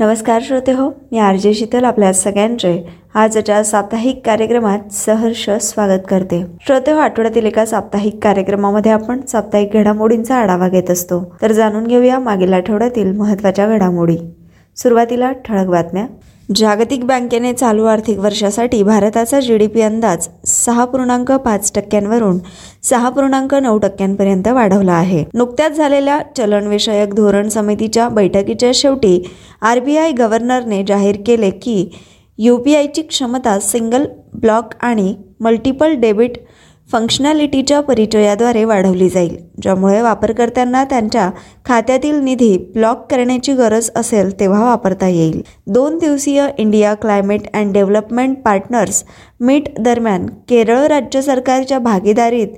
नमस्कार श्रोते हो मी आर जे शीतल आपल्या सगळ्यांचे आजच्या साप्ताहिक कार्यक्रमात सहर्ष स्वागत करते. श्रोते हो आठवड्यातील एका साप्ताहिक कार्यक्रमामध्ये आपण साप्ताहिक घडामोडींचा आढावा घेत असतो. तर जाणून घेऊया मागील आठवड्यातील महत्त्वाच्या घडामोडी. सुरुवातीला ठळक बातम्या. जागतिक बँकेने चालू आर्थिक वर्षासाठी भारताचा जी डी पी अंदाज सहा पूर्णांक पाच टक्क्यांवरून सहा पूर्णांक नऊ टक्क्यांपर्यंत वाढवला आहे. नुकत्याच झालेल्या चलनविषयक धोरण समितीच्या बैठकीच्या शेवटी आर बी आय गव्हर्नरने जाहीर केले की यू पी आयची क्षमता सिंगल ब्लॉक आणि मल्टिपल डेबिट फंक्शनॅलिटीच्या परिचयाद्वारे वाढवली जाईल ज्यामुळे वापरकर्त्यांना त्यांच्या खात्यातील निधी ब्लॉक करण्याची गरज असेल तेव्हा वापरता येईल. दोन दिवसीय India climate and development partners meet दरम्यान केरळ राज्य सरकारच्या भागीदारीत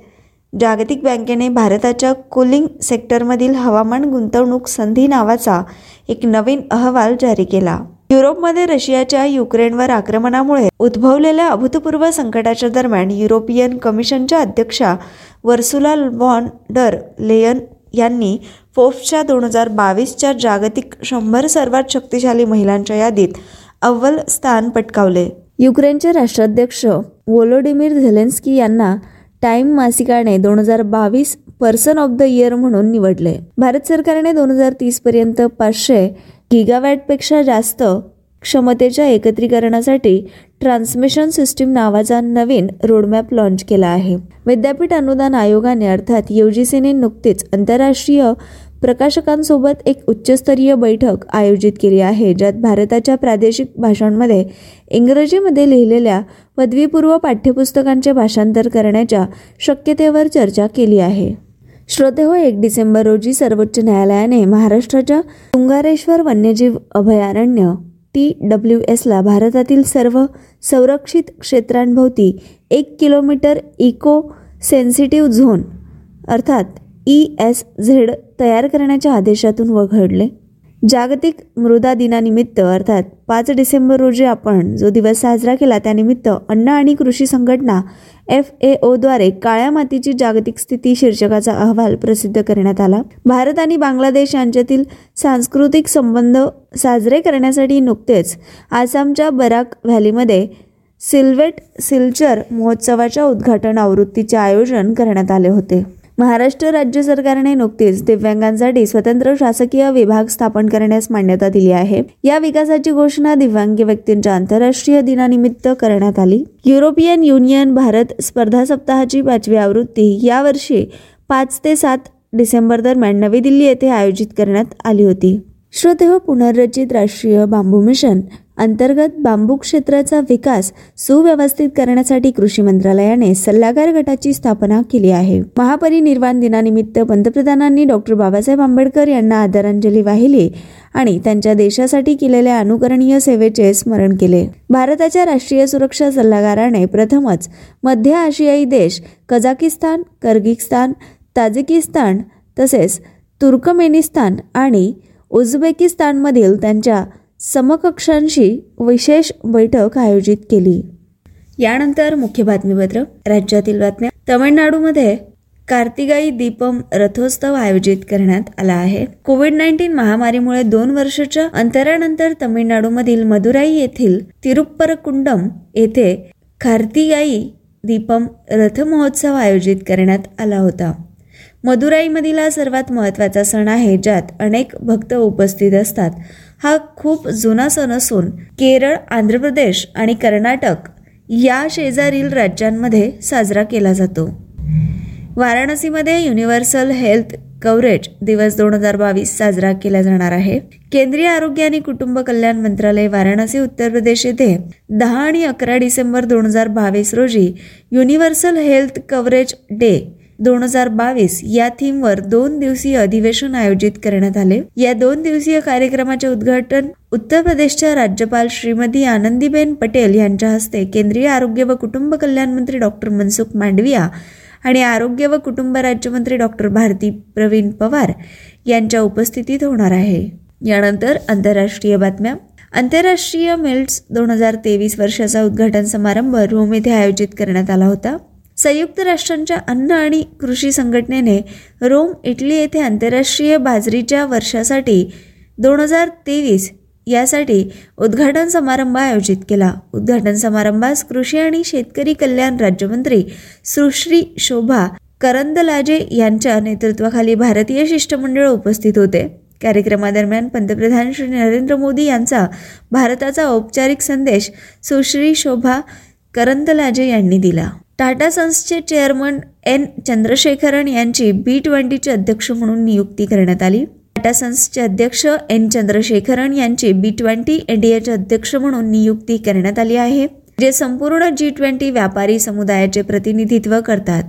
जागतिक बँकेने भारताच्या कुलिंग सेक्टरमधील हवामान गुंतवणूक संधी नावाचा एक नवीन अहवाल जारी केला. युरोपमध्ये रशियाच्या युक्रेनवर आक्रमणामुळे उद्भवलेल्या अभूतपूर्व संकटाच्या दरम्यान युरोपियन कमिशनच्या अध्यक्षा वर्सुला वॉन डर लेयन यांनी फोर्ब्सच्या दोन हजार बावीसच्या जागतिक शंभर सर्वात शक्तिशाली महिलांच्या यादीत अव्वल स्थान पटकावले. युक्रेनचे राष्ट्राध्यक्ष वोलोडिमीर झेलेन्स्की यांना टाइम मासिकाने दोन हजार बावीस पर्सन ऑफ द इयर म्हणून निवडले. भारत सरकारने दोन हजार तीस पर्यंत पाचशे गिगावॅटपेक्षा जास्त क्षमतेच्या एकत्रीकरणासाठी ट्रान्समिशन सिस्टीम नावाचा नवीन रोडमॅप लॉन्च केला आहे. विद्यापीठ अनुदान आयोगाने अर्थात यू जी सीने नुकतीच आंतरराष्ट्रीय प्रकाशकांसोबत एक उच्चस्तरीय बैठक आयोजित केली आहे ज्यात भारताच्या प्रादेशिक भाषांमध्ये इंग्रजीमध्ये लिहिलेल्या पदवीपूर्व पाठ्यपुस्तकांचे भाषांतर करण्याच्या शक्यतेवर चर्चा केली आहे. श्रोते हो एक डिसेंबर रोजी सर्वोच्च न्यायालयाने महाराष्ट्राच्या तुंगारेश्वर वन्यजीव अभयारण्य टी डब्ल्यू एसला भारतातील सर्व संरक्षित क्षेत्रांभोवती एक किलोमीटर इको सेन्सिटिव्ह झोन अर्थात ई एस झेड तयार करण्याच्या आदेशातून वगळले. जागतिक मृदा दिनानिमित्त अर्थात पाच डिसेंबर रोजी आपण जो दिवस साजरा केला त्यानिमित्त अन्न आणि कृषी संघटना एफ ए ओद्वारे काळ्या मातीची जागतिक स्थिती शीर्षकाचा अहवाल प्रसिद्ध करण्यात आला. भारत आणि बांगलादेश यांच्यातील सांस्कृतिक संबंध साजरे करण्यासाठी नुकतेच आसामच्या बराक व्हॅलीमध्ये सिल्वेट सिल्चर महोत्सवाच्या उद्घाटन आवृत्तीचे आयोजन करण्यात आले होते. महाराष्ट्र राज्य सरकारने नुकतीच दिव्यांगांसाठी स्वतंत्र शासकीय विभाग स्थापन करण्यास मान्यता दिली आहे. या विकासाची घोषणा दिव्यांग व्यक्तींच्या आंतरराष्ट्रीय दिनानिमित्त करण्यात आली. युरोपियन युनियन भारत स्पर्धा सप्ताहाची पाचवी आवृत्ती यावर्षी पाच ते सात डिसेंबर दरम्यान नवी दिल्ली येथे आयोजित करण्यात आली होती. श्रोते हो पुनर्रचित राष्ट्रीय बांबू मिशन अंतर्गत बांबू क्षेत्राचा विकास सुव्यवस्थित करण्यासाठी कृषी मंत्रालयाने सल्लागार गटाची स्थापना केली आहे. महापरिनिर्वाण दिनानिमित्त पंतप्रधानांनी डॉक्टर बाबासाहेब आंबेडकर यांना आदरांजली वाहिली आणि त्यांच्या देशासाठी केलेल्या अनुकरणीय सेवेचे स्मरण केले. भारताच्या राष्ट्रीय सुरक्षा सल्लागाराने प्रथमच मध्य आशियाई देश कझाकिस्तान कर्गिस्तान ताजिकिस्तान तसेच तुर्कमेनिस्तान आणि उझबेकिस्तानमधील त्यांच्या समकक्षांशी विशेष बैठक आयोजित केली. यानंतर मुख्य बातमीपत्र राज्यातील बातम्या. तमिळनाडूमध्ये कार्तिगाई दीपम रथोत्सव आयोजित करण्यात आला आहे. कोविड नाईन्टीन महामारीमुळे दोन वर्षाच्या अंतरानंतर तमिळनाडूमधील मदुराई येथील तिरुप्परकुंडम येथे कार्तिगाई दीपम रथ महोत्सव आयोजित करण्यात आला होता. मदुराईमधील हा सर्वात महत्त्वाचा सण आहे ज्यात अनेक भक्त उपस्थित असतात. हा खूप जुना सण असून केरळ आंध्र प्रदेश आणि कर्नाटक या शेजारील राज्यांमध्ये साजरा केला जातो. वाराणसीमध्ये युनिव्हर्सल हेल्थ कव्हरेज दिवस दोन हजार बावीस साजरा केला जाणार आहे. केंद्रीय आरोग्य आणि कुटुंब कल्याण मंत्रालय वाराणसी उत्तर प्रदेश येथे दहा आणि अकरा डिसेंबर दोन हजार बावीस रोजी युनिव्हर्सल हेल्थ कव्हरेज डे दोन हजार बावीस या थीमवर दोन दिवसीय अधिवेशन आयोजित करण्यात आले. या दोन दिवसीय कार्यक्रमाचे उद्घाटन उत्तर प्रदेशच्या राज्यपाल श्रीमती आनंदीबेन पटेल यांच्या हस्ते केंद्रीय आरोग्य व कुटुंब कल्याण मंत्री डॉक्टर मनसुख मांडविया आणि आरोग्य व कुटुंब राज्यमंत्री डॉक्टर भारती प्रवीण पवार यांच्या उपस्थितीत होणार आहे. यानंतर आंतरराष्ट्रीय बातम्या. आंतरराष्ट्रीय मिल्ट्स दोन हजार तेवीस वर्षाचा उद्घाटन समारंभ रोम येथे आयोजित करण्यात आला होता. संयुक्त राष्ट्रांच्या अन्न आणि कृषी संघटनेने रोम इटली येथे आंतरराष्ट्रीय बाजरीच्या वर्षासाठी दोन हजार तेवीस यासाठी उद्घाटन समारंभ आयोजित केला. उद्घाटन समारंभास कृषी आणि शेतकरी कल्याण राज्यमंत्री सुश्री शोभा करंदलाजे यांच्या नेतृत्वाखाली भारतीय शिष्टमंडळ उपस्थित होते. कार्यक्रमादरम्यान पंतप्रधान श्री नरेंद्र मोदी यांचा भारताचा औपचारिक संदेश सुश्री शोभा करंदलाजे यांनी दिला. टाटा सन्सचे चेअरमन एन चंद्रशेखरन यांची बी ट्वेंटीचे अध्यक्ष म्हणून नियुक्ती करण्यात आली. टाटा सन्सचे अध्यक्ष एन चंद्रशेखरन यांची बी ट्वेंटी इंडियाचे अध्यक्ष म्हणून नियुक्ती करण्यात आली आहे जे संपूर्ण जी ट्वेंटी व्यापारी समुदायाचे प्रतिनिधित्व करतात.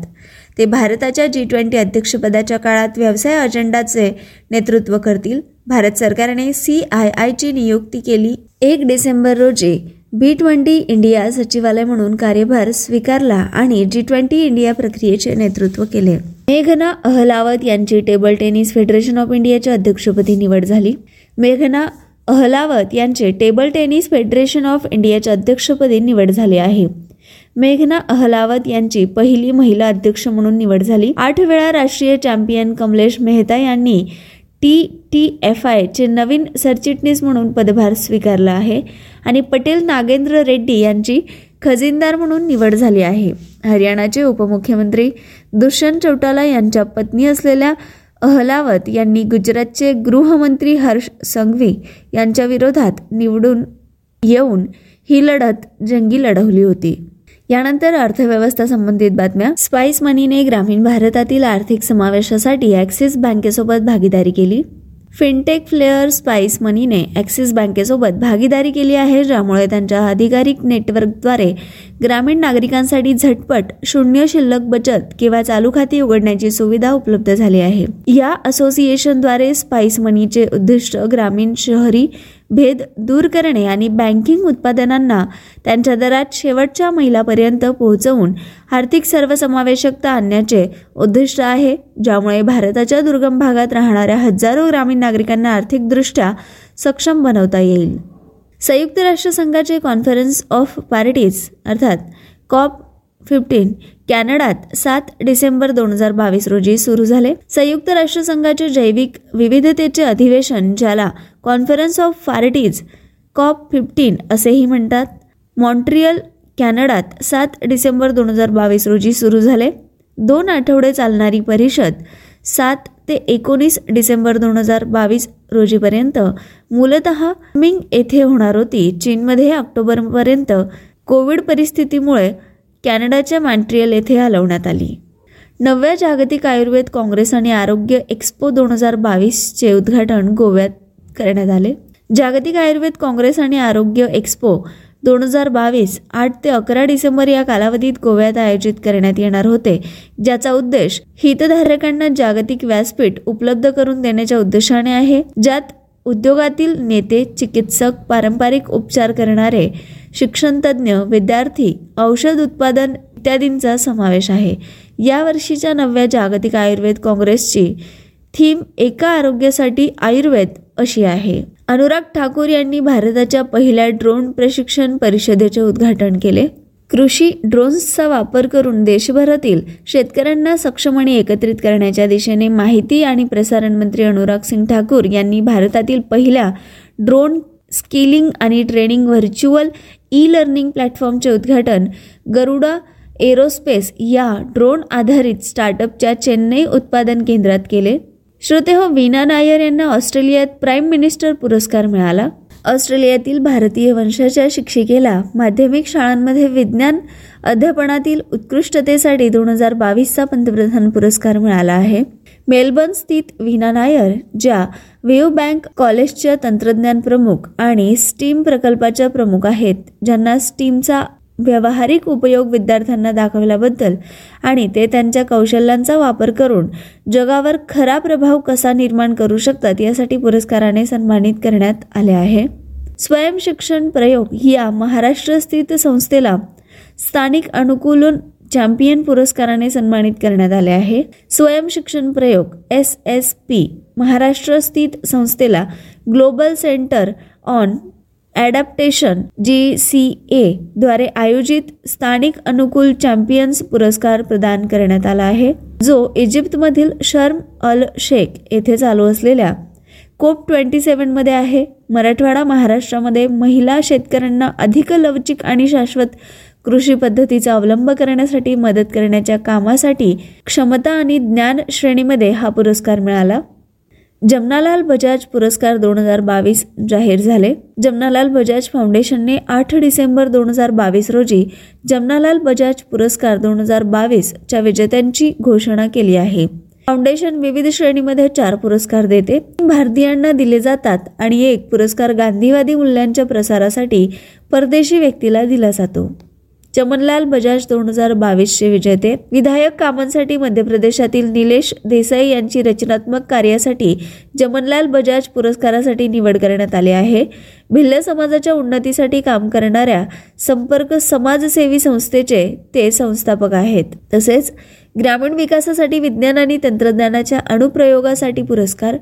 ते भारताच्या जी ट्वेंटी अध्यक्षपदाच्या काळात व्यवसाय अजेंडाचे नेतृत्व करतील. भारत सरकारने सी आय आयची नियुक्ती केली एक डिसेंबर रोजी. बी ट्वेंटी इंडिया सचिवालय म्हणून कार्यभार स्वीकारला आणि जी ट्वेंटी इंडिया प्रक्रियेचे नेतृत्व केले. मेघना अहलावत यांची टेबल टेनिस फेडरेशन ऑफ इंडियाच्या अध्यक्षपदी निवड झाली. मेघना अहलावत यांचे टेबल टेनिस फेडरेशन ऑफ इंडियाच्या अध्यक्षपदी निवड झाली आहे. मेघना अहलावत यांची पहिली महिला अध्यक्ष म्हणून निवड झाली. आठ वेळा राष्ट्रीय चॅम्पियन कमलेश मेहता यांनी टी टी एफ आयचे नवीन सरचिटणीस म्हणून पदभार स्वीकारला आहे. आणि पटेल नागेंद्र रेड्डी यांची खजिनदार म्हणून निवड झाली आहे. हरियाणाचे उपमुख्यमंत्री दुष्यंत चौटाला यांच्या पत्नी असलेल्या अहलावत यांनी गुजरातचे गृहमंत्री हर्ष संघवी यांच्या विरोधात निवडून येऊन ही लढत जंगी लढवली होती. यानंतर अर्थव्यवस्था संबंधित बातम्या. स्पाइस मनीने ग्रामीण भारतातील आर्थिक समावेशासाठी ॲक्सिस बँकेसोबत भागीदारी केली. फिनटेक फ्लेअर स्पाइस मनीने ॲक्सिस बँकेसोबत भागीदारी केली आहे ज्यामुळे त्यांच्या अधिकारिक नेटवर्कद्वारे ग्रामीण नागरिकांसाठी झटपट शून्य शिल्लक बचत किंवा चालू खाती उघडण्याची सुविधा उपलब्ध झाली आहे. या असोसिएशनद्वारे स्पाइस मनीचे उद्दिष्ट ग्रामीण शहरी भेद दूर करणे आणि बँकिंग उत्पादनांना त्यांच्या दरात शेवटच्या महिलापर्यंत पोहोचवून आर्थिक सर्वसमावेशकता आणण्याचे उद्दिष्ट आहे ज्यामुळे भारताच्या दुर्गम भागात राहणाऱ्या हजारो ग्रामीण नागरिकांना आर्थिकदृष्ट्या सक्षम बनवता येईल. संयुक्त राष्ट्रसंघाचे कॉन्फरन्स ऑफ पार्टीज अर्थात कॉप फिफ्टीन कॅनडात सात डिसेंबर दोन हजार बावीस रोजी सुरू झाले. संयुक्त राष्ट्रसंघाचे जैविक विविधतेचे अधिवेशन ज्याला conference of parties COP fifteen असेही म्हणतात मॉन्ट्रियल कॅनडात सात डिसेंबर दोन हजार बावीस रोजी सुरू झाले. दोन आठवडे चालणारी परिषद सात ते एकोणीस डिसेंबर दोन हजार बावीस रोजीपर्यंत मूलत मिंग येथे होणार होती. चीनमध्ये ऑक्टोबरपर्यंत कोविड परिस्थितीमुळे कॅनडाच्या मॅन्ट्रियल येथे हलवण्यात आली. नवव्या जागतिक आयुर्वेद काँग्रेस आणि आरोग्य एक्स्पो दोन हजार बावीसचे उद्घाटन गोव्यात करण्यात आले. जागतिक आयुर्वेद काँग्रेस आणि आरोग्य एक्स्पो दोन हजार बावीस आठ ते अकरा डिसेंबर या कालावधीत गोव्यात आयोजित करण्यात येणार होते ज्याचा उद्देश हितधारकांना जागतिक व्यासपीठ उपलब्ध करून देण्याच्या उद्देशाने आहे. ज्यात उद्योगातील नेते चिकित्सक पारंपरिक उपचार करणारे शिक्षणतज्ज्ञ विद्यार्थी औषध उत्पादन इत्यादींचा समावेश आहे. या वर्षीच्या नवव्या जागतिक आयुर्वेद काँग्रेसची थीम एका आरोग्यासाठी आयुर्वेद अशी आहे. अनुराग ठाकूर यांनी भारताच्या पहिल्या ड्रोन प्रशिक्षण परिषदेचे उद्घाटन केले. कृषी ड्रोन्सचा वापर करून देशभरातील शेतकऱ्यांना सक्षम आणि एकत्रित करण्याच्या दिशेने माहिती आणि प्रसारण मंत्री अनुराग सिंग ठाकूर यांनी भारतातील पहिल्या ड्रोन स्किलिंग आणि ट्रेनिंग व्हर्च्युअल ई लर्निंग प्लॅटफॉर्मचे उद्घाटन गरुडा एरोस्पेस या ड्रोन आधारित स्टार्टअपच्या चेन्नई उत्पादन केंद्रात केले. श्रोते हो वीना नायर यांना ऑस्ट्रेलियात प्राईम मिनिस्टर पुरस्कार मिळाला. ऑस्ट्रेलियातील भारतीय वंशाच्या शिक्षिकेला माध्यमिक शाळांमध्ये विज्ञान अध्यापनातील उत्कृष्टतेसाठी दोन हजार बावीसचा पंतप्रधान पुरस्कार मिळाला आहे. मेलबर्न स्थित वीना नायर ज्या वेव बँक कॉलेजच्या तंत्रज्ञान प्रमुख आणि स्टीम प्रकल्पाच्या प्रमुख आहेत ज्यांना स्टीमचा व्यावहारिक उपयोग विद्यार्थ्यांना दाखवल्याबद्दल आणि ते त्यांच्या कौशल्यांचा वापर करून जगावर खरा प्रभाव कसा निर्माण करू शकतात यासाठी पुरस्काराने सन्मानित करण्यात आले आहे. स्वयंशिक्षण प्रयोग या महाराष्ट्र स्थित संस्थेला स्थानिक अनुकूलन चॅम्पियन पुरस्काराने सन्मानित करण्यात आले आहे. स्वयंशिक्षण प्रयोग एस एस पी महाराष्ट्र स्थित संस्थेला global centre on adaptation G C A द्वारे आयोजित स्थानिक अनुकूल चॅम्पियन्स पुरस्कार प्रदान करण्यात आला आहे जो इजिप्तमधील शर्म अल शेख येथे चालू असलेल्या कोप ट्वेंटी सेवनमध्ये आहे. मराठवाडा महाराष्ट्रामध्ये महिला शेतकऱ्यांना अधिक लवचिक आणि शाश्वत कृषी पद्धतीचा अवलंब करण्यासाठी मदत करण्याच्या कामासाठी क्षमता आणि ज्ञान श्रेणीमध्ये हा पुरस्कार मिळाला. जमनालाल बजाज पुरस्कार दोन हजार बावीस जाहीर झाले. जमनालाल बजाज फाउंडेशनने आठ डिसेंबर दोन हजार बावीस रोजी जमनालाल बजाज पुरस्कार दोन हजार बावीसच्या विजेत्यांची घोषणा केली आहे. फाउंडेशन विविध श्रेणीमध्ये चार पुरस्कार देते. भारतीयांना दिले जातात आणि एक पुरस्कार गांधीवादी मूल्यांच्या प्रसारासाठी परदेशी व्यक्तीला दिला जातो. चमनलाल बजाज दोन हजार बावीसचे विजेते. विधायक कामांसाठी मध्य प्रदेशातील निलेश देसाई यांची रचनात्मक कार्यासाठी जमनलाल बजाज पुरस्कारासाठी निवड करण्यात आली आहे. भिल्ल समाजाच्या उन्नतीसाठी काम करणाऱ्या संपर्क समाजसेवी संस्थेचे ते संस्थापक आहेत. तसेच ग्रामीण विकासासाठी विज्ञान आणि तंत्रज्ञानाच्या अनुप्रयोगासाठी पुरस्कार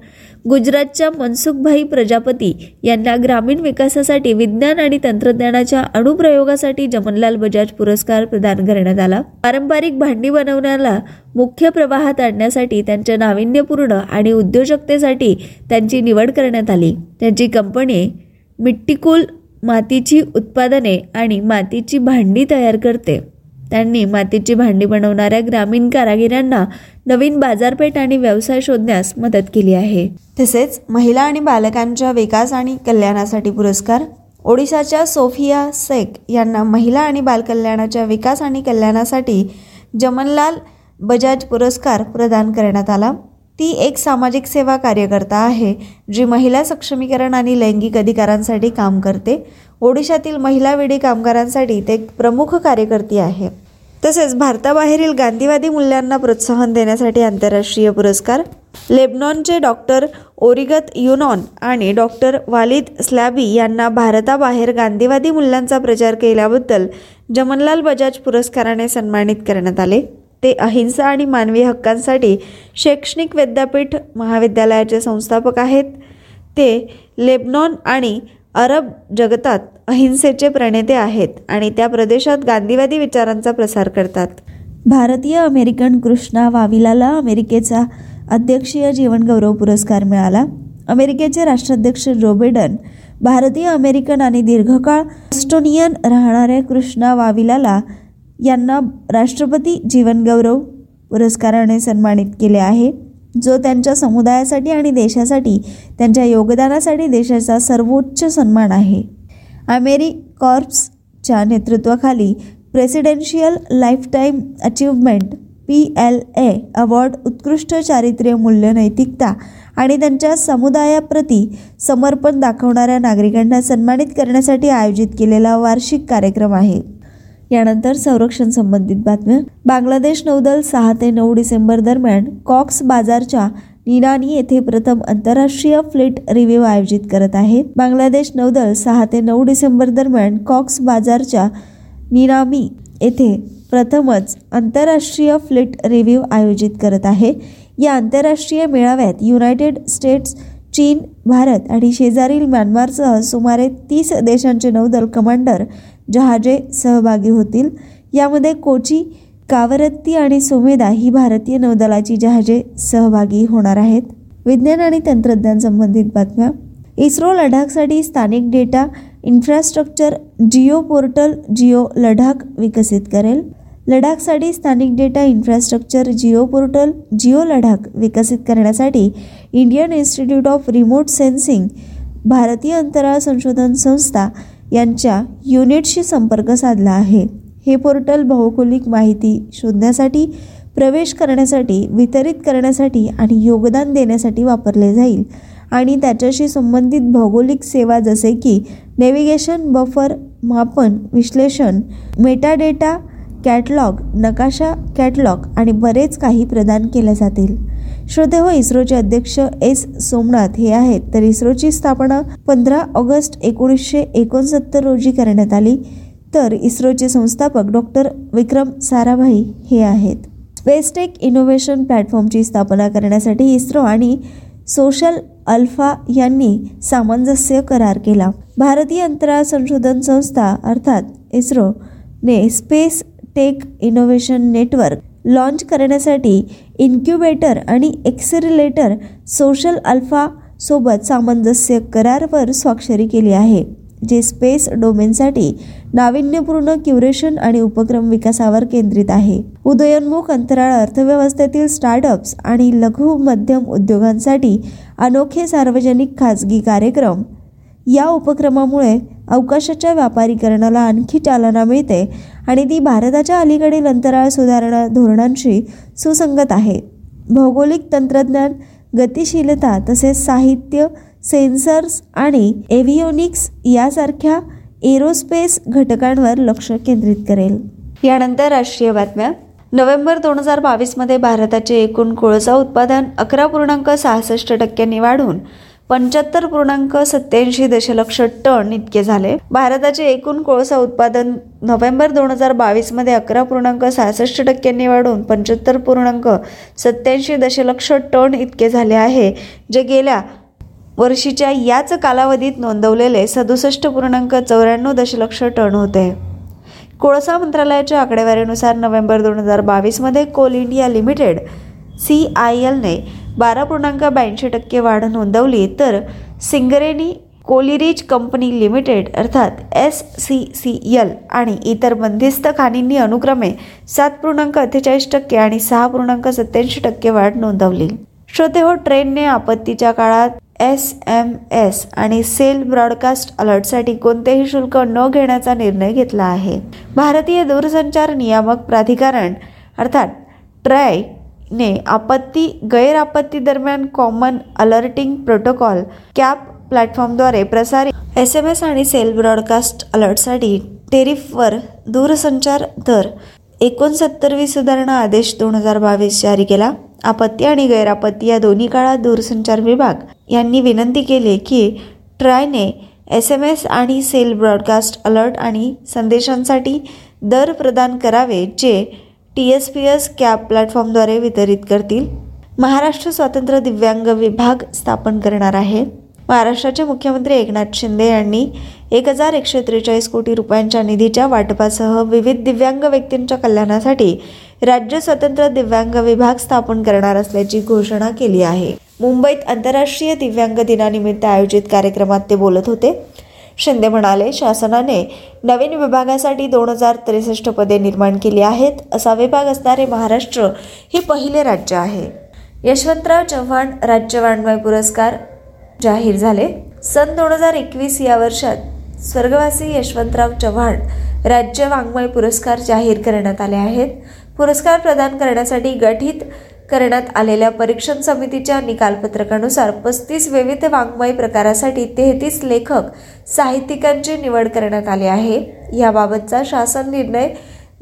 गुजरातच्या मनसुखभाई प्रजापती यांना ग्रामीण विकासासाठी विज्ञान आणि तंत्रज्ञानाच्या अनुप्रयोगासाठी जमनलाल बजाज पुरस्कार प्रदान करण्यात आला. पारंपरिक भांडी बनवण्याला मुख्य प्रवाहात आणण्यासाठी त्यांच्या नाविन्यपूर्ण आणि उद्योजकतेसाठी त्यांची निवड करण्यात आली. त्यांची कंपनी मिट्टिकूल मातीची उत्पादने आणि मातीची भांडी तयार करते. त्यांनी मातीची भांडी बनवणाऱ्या ग्रामीण कारागिरांना नवीन बाजारपेठ आणि व्यवसाय शोधण्यास मदत केली आहे. तसेच महिला आणि बालकांच्या विकास आणि कल्याणासाठी पुरस्कार ओडिशाच्या सोफिया शेख यांना महिला आणि बालकल्याणाच्या विकास आणि कल्याणासाठी जमनलाल बजाज पुरस्कार प्रदान करण्यात आला. ती एक सामाजिक सेवा कार्यकर्ता आहे जी महिला सक्षमीकरण आणि लैंगिक अधिकारांसाठी काम करते. ओडिशातील महिला वेडी कामगारांसाठी ते एक प्रमुख कार्यकर्ती आहे. तसेच भारताबाहेरील गांधीवादी मूल्यांना प्रोत्साहन देण्यासाठी आंतरराष्ट्रीय पुरस्कार लेबनॉनचे डॉक्टर ओरिगत युनॉन आणि डॉक्टर वालिद स्लॅबी यांना भारताबाहेर गांधीवादी मूल्यांचा प्रचार केल्याबद्दल जमनलाल बजाज पुरस्काराने सन्मानित करण्यात आले. ते अहिंसा आणि मानवी हक्कांसाठी शैक्षणिक विद्यापीठ महाविद्यालयाचे संस्थापक आहेत. ते लेबनॉन आणि अरब जगतात अहिंसेचे प्रणेते आहेत आणि त्या प्रदेशात गांधीवादी विचारांचा प्रसार करतात. भारतीय अमेरिकन कृष्णा वाविलाला अमेरिकेचा अध्यक्षीय जीवनगौरव पुरस्कार मिळाला. अमेरिकेचे राष्ट्राध्यक्ष जो बिडन भारतीय अमेरिकन आणि दीर्घकाळ ऑस्टोनियन राहणाऱ्या कृष्णा वाविलाला यांना राष्ट्रपती जीवनगौरव पुरस्काराने सन्मानित केले आहे. जो त्यांच्या समुदायासाठी आणि देशासाठी त्यांच्या योगदानासाठी देशाचा सर्वोच्च सन्मान आहे. अमेरी कॉर्प्सच्या नेतृत्वाखाली presidential lifetime achievement P L A award उत्कृष्ट चारित्र्य मूल्य नैतिकता आणि त्यांच्या समुदायाप्रती समर्पण दाखवणाऱ्या नागरिकांना सन्मानित करण्यासाठी आयोजित केलेला वार्षिक कार्यक्रम आहे. यानंतर संरक्षण संबंधित बातम्या. बांगलादेश नौदल सहा ते नऊ डिसेंबर दरम्यान कॉक्स बाजारच्या निनानी येथे प्रथम आंतरराष्ट्रीय फ्लीट रिव्ह्यू आयोजित करत आहे बांगलादेश नौदल सहा ते नऊ डिसेंबर दरम्यान कॉक्स बाजारच्या निनामी येथे प्रथमच आंतरराष्ट्रीय फ्लीट रिव्ह्यू आयोजित करत आहे. या आंतरराष्ट्रीय मेळाव्यात युनायटेड स्टेट्स चीन भारत आणि शेजारील म्यानमारसह सुमारे तीस देशांचे नौदल कमांडर जहाजे सहभागी होतील. यामध्ये कोची कावरत्ती आणि सुमेदा ही भारतीय नौदलाची जहाजे सहभागी होणार आहेत. विज्ञान आणि तंत्रज्ञान संबंधित बातम्या. इस्रो लडाखसाठी स्थानिक data infrastructure geo portal geo Ladakh विकसित करेल. लडाखसाठी स्थानिक data infrastructure geo portal geo Ladakh विकसित करण्यासाठी Indian institute of remote sensing भारतीय अंतराळ संशोधन संस्था यांच्या युनिटशी संपर्क साधला आहे. हे पोर्टल भौगोलिक माहिती शोधण्यासाठी प्रवेश करण्यासाठी वितरित करण्यासाठी आणि योगदान देण्यासाठी वापरले जाईल आणि त्याच्याशी संबंधित भौगोलिक सेवा जसे की नेव्हिगेशन बफर मापन विश्लेषण मेटाडेटा कॅटलॉग नकाशा कॅटलॉग आणि बरेच काही प्रदान केले जातील. श्रोते हो इस्रोचे अध्यक्ष एस सोमनाथ हे आहेत. तर इस्रोची स्थापना पंधरा ऑगस्ट एकोणीसशे एकोणसत्तर रोजी करण्यात आली. तर इस्रोचे संस्थापक डॉक्टर विक्रम साराभाई हे आहेत. स्पेसटेक इनोव्हेशन प्लॅटफॉर्मची स्थापना करण्यासाठी इस्रो आणि सोशल अल्फा यांनी सामंजस्य करार केला. भारतीय अंतराळ संशोधन संस्था अर्थात इस्रोने space tech innovation network launch करण्यासाठी इन्क्युबेटर आणि एक्सेरिलेटर सोशल अल्फा सोबत सामंजस्य करारवर स्वाक्षरी केली आहे जे स्पेस डोमेनसाठी नाविन्यपूर्ण क्युरेशन आणि उपक्रम विकासावर केंद्रित आहे. उदयोन्मुख अंतराळ अर्थव्यवस्थेतील स्टार्टअप्स आणि लघु मध्यम उद्योगांसाठी अनोखे सार्वजनिक खाजगी कार्यक्रम या उपक्रमामुळे अवकाशाच्या व्यापारीकरणाला आणखी चालना मिळते आणि ती भारताच्या अलीकडील अंतराळ सुधारणा धोरणांशी सुसंगत आहे. भौगोलिक तंत्रज्ञान गतिशीलता तसेच साहित्य सेन्सर्स आणि एव्हिओनिक्स यासारख्या एरोस्पेस घटकांवर लक्ष केंद्रित करेल. यानंतर राष्ट्रीय बातम्या. नोव्हेंबर दोन हजार बावीसमध्ये भारताचे एकूण कोळसा उत्पादन अकरा पूर्णांक सहासष्ट टक्क्यांनी वाढून पंच्याहत्तर पूर्णांक सत्याऐंशी दशलक्ष टन इतके झाले. भारताचे एकूण कोळसा उत्पादन नोव्हेंबर दोन हजार बावीसमध्ये अकरा पूर्णांक सहासष्ट टक्क्यांनी वाढून पंच्याहत्तर पूर्णांक सत्याऐंशी दशलक्ष टन इतके झाले आहे जे गेल्या वर्षीच्या याच कालावधीत नोंदवलेले सदुसष्ट पूर्णांक चौऱ्याण्णव दशलक्ष टन होते. कोळसा मंत्रालयाच्या आकडेवारीनुसार नोव्हेंबर दोन हजार बावीसमध्ये coal India limited C I एलने बारा पूर्णांक ब्याऐंशी टक्के वाढ नोंदवली तर सिंगरेनी कोलिरीज कंपनी लिमिटेड अर्थात एस सी सी एल आणि इतर बंदिस्त खाणींनी अनुक्रमे सात पूर्णांक अठ्ठेचाळीस टक्के आणि सहा पूर्णांक सत्याऐंशी टक्के वाढ नोंदवली. श्रोते हो ट्रेनने आपत्तीच्या काळात एस एम एस आणि सेल ब्रॉडकास्ट अलर्टसाठी कोणतेही शुल्क न घेण्याचा निर्णय घेतला आहे. भारतीय दूरसंचार नियामक प्राधिकरण अर्थात ट्राय ने आपत्ती गैर आपत्ती दरम्यान कॉमन अलर्टिंग प्रोटोकॉल कॅप प्लॅटफॉर्मद्वारे प्रसारित एस एम एस आणि सेल ब्रॉडकास्ट अलर्टसाठी टेरिफवर दूरसंचार दर. एकोणसत्तरवी सुधारणा आदेश दोन हजार बावीस जारी केला. आपत्ती आणि गैरआपत्ती या दोन्ही काळात दूरसंचार विभाग यांनी विनंती केली की ट्रायने एस एम एस आणि सेल ब्रॉडकास्ट अलर्ट आणि संदेशांसाठी दर प्रदान करावे जे T S P S CAP प्लॅटफॉर्मद्वारे वितरित करतील. महाराष्ट्र स्वातंत्र्य दिव्यांग विभाग स्थापन करणार आहे. महाराष्ट्राचे मुख्यमंत्री एकनाथ शिंदे यांनी एक हजार एकशे त्रेचाळीस कोटी रुपयांच्या निधीच्या वाटपासह विविध दिव्यांग व्यक्तींच्या कल्याणासाठी राज्य स्वतंत्र दिव्यांग विभाग स्थापन करणार असल्याची घोषणा केली आहे. मुंबईत आंतरराष्ट्रीय दिव्यांग दिनानिमित्त आयोजित कार्यक्रमात ते बोलत होते. शिंदे म्हणाले शासनाने नवीन विभागासाठी दोन हजार त्रेसष्ट पदे निर्माण केली आहेत. असा विभाग असणारे महाराष्ट्र हे पहिले राज्य आहे. यशवंतराव चव्हाण राज्य वाङ्मय पुरस्कार जाहीर झाले. सन दोन हजार एकवीस या वर्षात स्वर्गवासी यशवंतराव चव्हाण राज्य वाङ्मय पुरस्कार जाहीर करण्यात आले आहेत. पुरस्कार प्रदान करण्यासाठी गठीत करण्यात आलेल्या परीक्षण समितीच्या निकालपत्रकानुसार पस्तीस विविध वाङ्मय प्रकारासाठी तेहतीस लेखक साहित्यिकांची निवड करण्यात आली आहे. याबाबतचा शासन निर्णय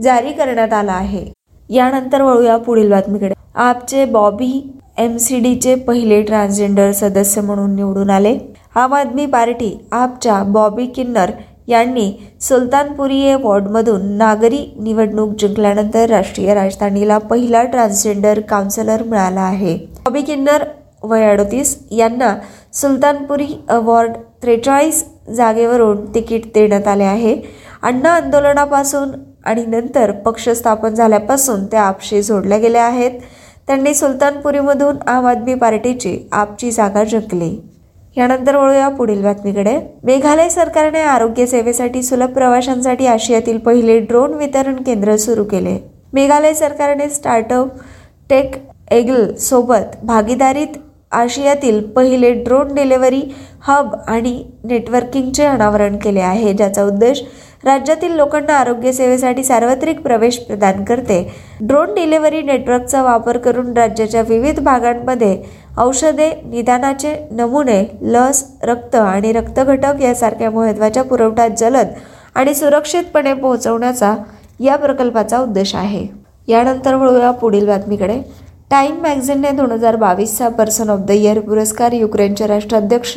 जारी करण्यात आला आहे. यानंतर वळूया पुढील बातमीकडे. आपचे बॉबी एम सी डीचे पहिले ट्रान्सजेंडर सदस्य म्हणून निवडून आले. आम आदमी पार्टी आपच्या बॉबी किन्नर यांनी सुलतानपुरी वॉर्डमधून नागरी निवडणूक जिंकल्यानंतर राष्ट्रीय राजधानीला पहिला ट्रान्सजेंडर काउन्सिलर मिळाला आहे. बॉबी किन्नर वय अडतीस यांना सुलतानपुरी अवॉर्ड त्रेचाळीस जागेवरून तिकीट देण्यात आले आहे. अण्णा आंदोलनापासून आणि नंतर पक्ष स्थापन झाल्यापासून त्या आपशी जोडल्या गेल्या आहेत. त्यांनी सुलतानपुरीमधून आम आदमी पार्टीची आपची जागा जिंकली. यानंतर वळूया पुढील बातमीकडे. मेघालय सरकारने आरोग्य सेवेसाठी सुलभ प्रवाशांसाठी आशियातील पहिले ड्रोन वितरण केंद्र सुरू केले. मेघालय सरकारने स्टार्टअप टेक एगल सोबत भागीदारीत आशियातील पहिले ड्रोन डिलिव्हरी हब आणि नेटवर्किंगचे अनावरण केले आहे ज्याचा उद्देश राज्यातील लोकांना आरोग्य सेवेसाठी सार्वत्रिक प्रवेश प्रदान करते. ड्रोन डिलिव्हरी नेटवर्कचा वापर करून राज्याच्या विविध भागांमध्ये औषधे निदानाचे नमुने लस रक्त आणि रक्तघटक यासारख्या महत्त्वाच्या पुरवठा जलद आणि सुरक्षितपणे पोहोचवण्याचा या प्रकल्पाचा उद्देश आहे. यानंतर वळूया पुढील बातमीकडे. टाईम मॅगझिनने दोन हजार बावीसचा पर्सन ऑफ द इयर पुरस्कार युक्रेनचे राष्ट्राध्यक्ष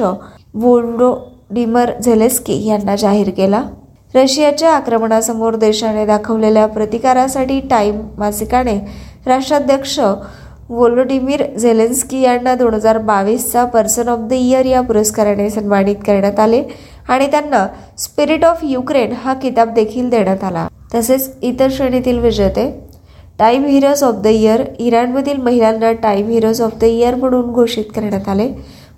वोल्डोडिमर झेलेस्की यांना जाहीर केला. रशियाच्या आक्रमणासमोर देशाने दाखवलेल्या प्रतिकारासाठी टाईम मासिकाने राष्ट्राध्यक्ष वोलोडिमीर झेलेन्स्की यांना दोन हजार बावीसचा पर्सन ऑफ द इयर या पुरस्काराने सन्मानित करण्यात आले आणि त्यांना स्पिरिट ऑफ युक्रेन हा किताब देखील देण्यात आला. तसेच इतर श्रेणीतील विजेते Time heroes of the year इराणमधील महिलांना Time heroes of the year म्हणून घोषित करण्यात आले.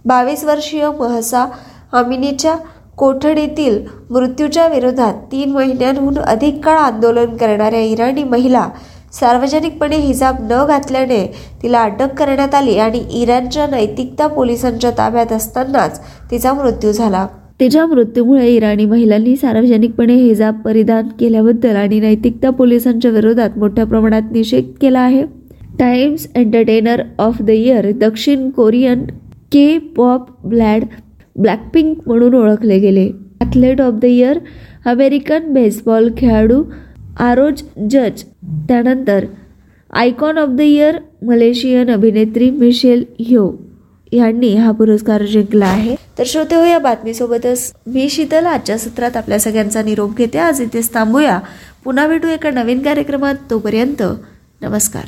बावीस वर्षीय महसा अमिनीच्या कोठडीतील मृत्यूच्या विरोधात तीन महिन्यांहून अधिक काळ आंदोलन करणाऱ्या इराणी महिला सार्वजनिकपणे हिजाब न घातल्याने तिला अटक करण्यात आली आणि इराणच्या नैतिकता पोलिसांच्या ताब्यात असतानाच तिचा मृत्यू झाला. तिच्या मृत्यूमुळे इराणी महिलांनी सार्वजनिकपणे हिजाब परिधान केल्याबद्दल आणि नैतिकता पोलिसांच्या विरोधात मोठ्या प्रमाणात निषेध केला आहे. Time's entertainer of the year दक्षिण कोरियन के पॉप ब्लॅड ब्लॅकपिंक म्हणून ओळखले गेले. Athlete of the year American baseball खेळाडू आरोज जज. त्यानंतर icon of the year Malaysian अभिनेत्री मिशेल ह्यो यांनी हा पुरस्कार जिंकला आहे. तर श्रोते हो या बातमीसोबतच मी शीतल. आजच्या सत्रात आपल्या सगळ्यांचा निरोप घेते. आज इथेच थांबूया. पुन्हा भेटू एका नवीन कार्यक्रमात. तोपर्यंत नमस्कार.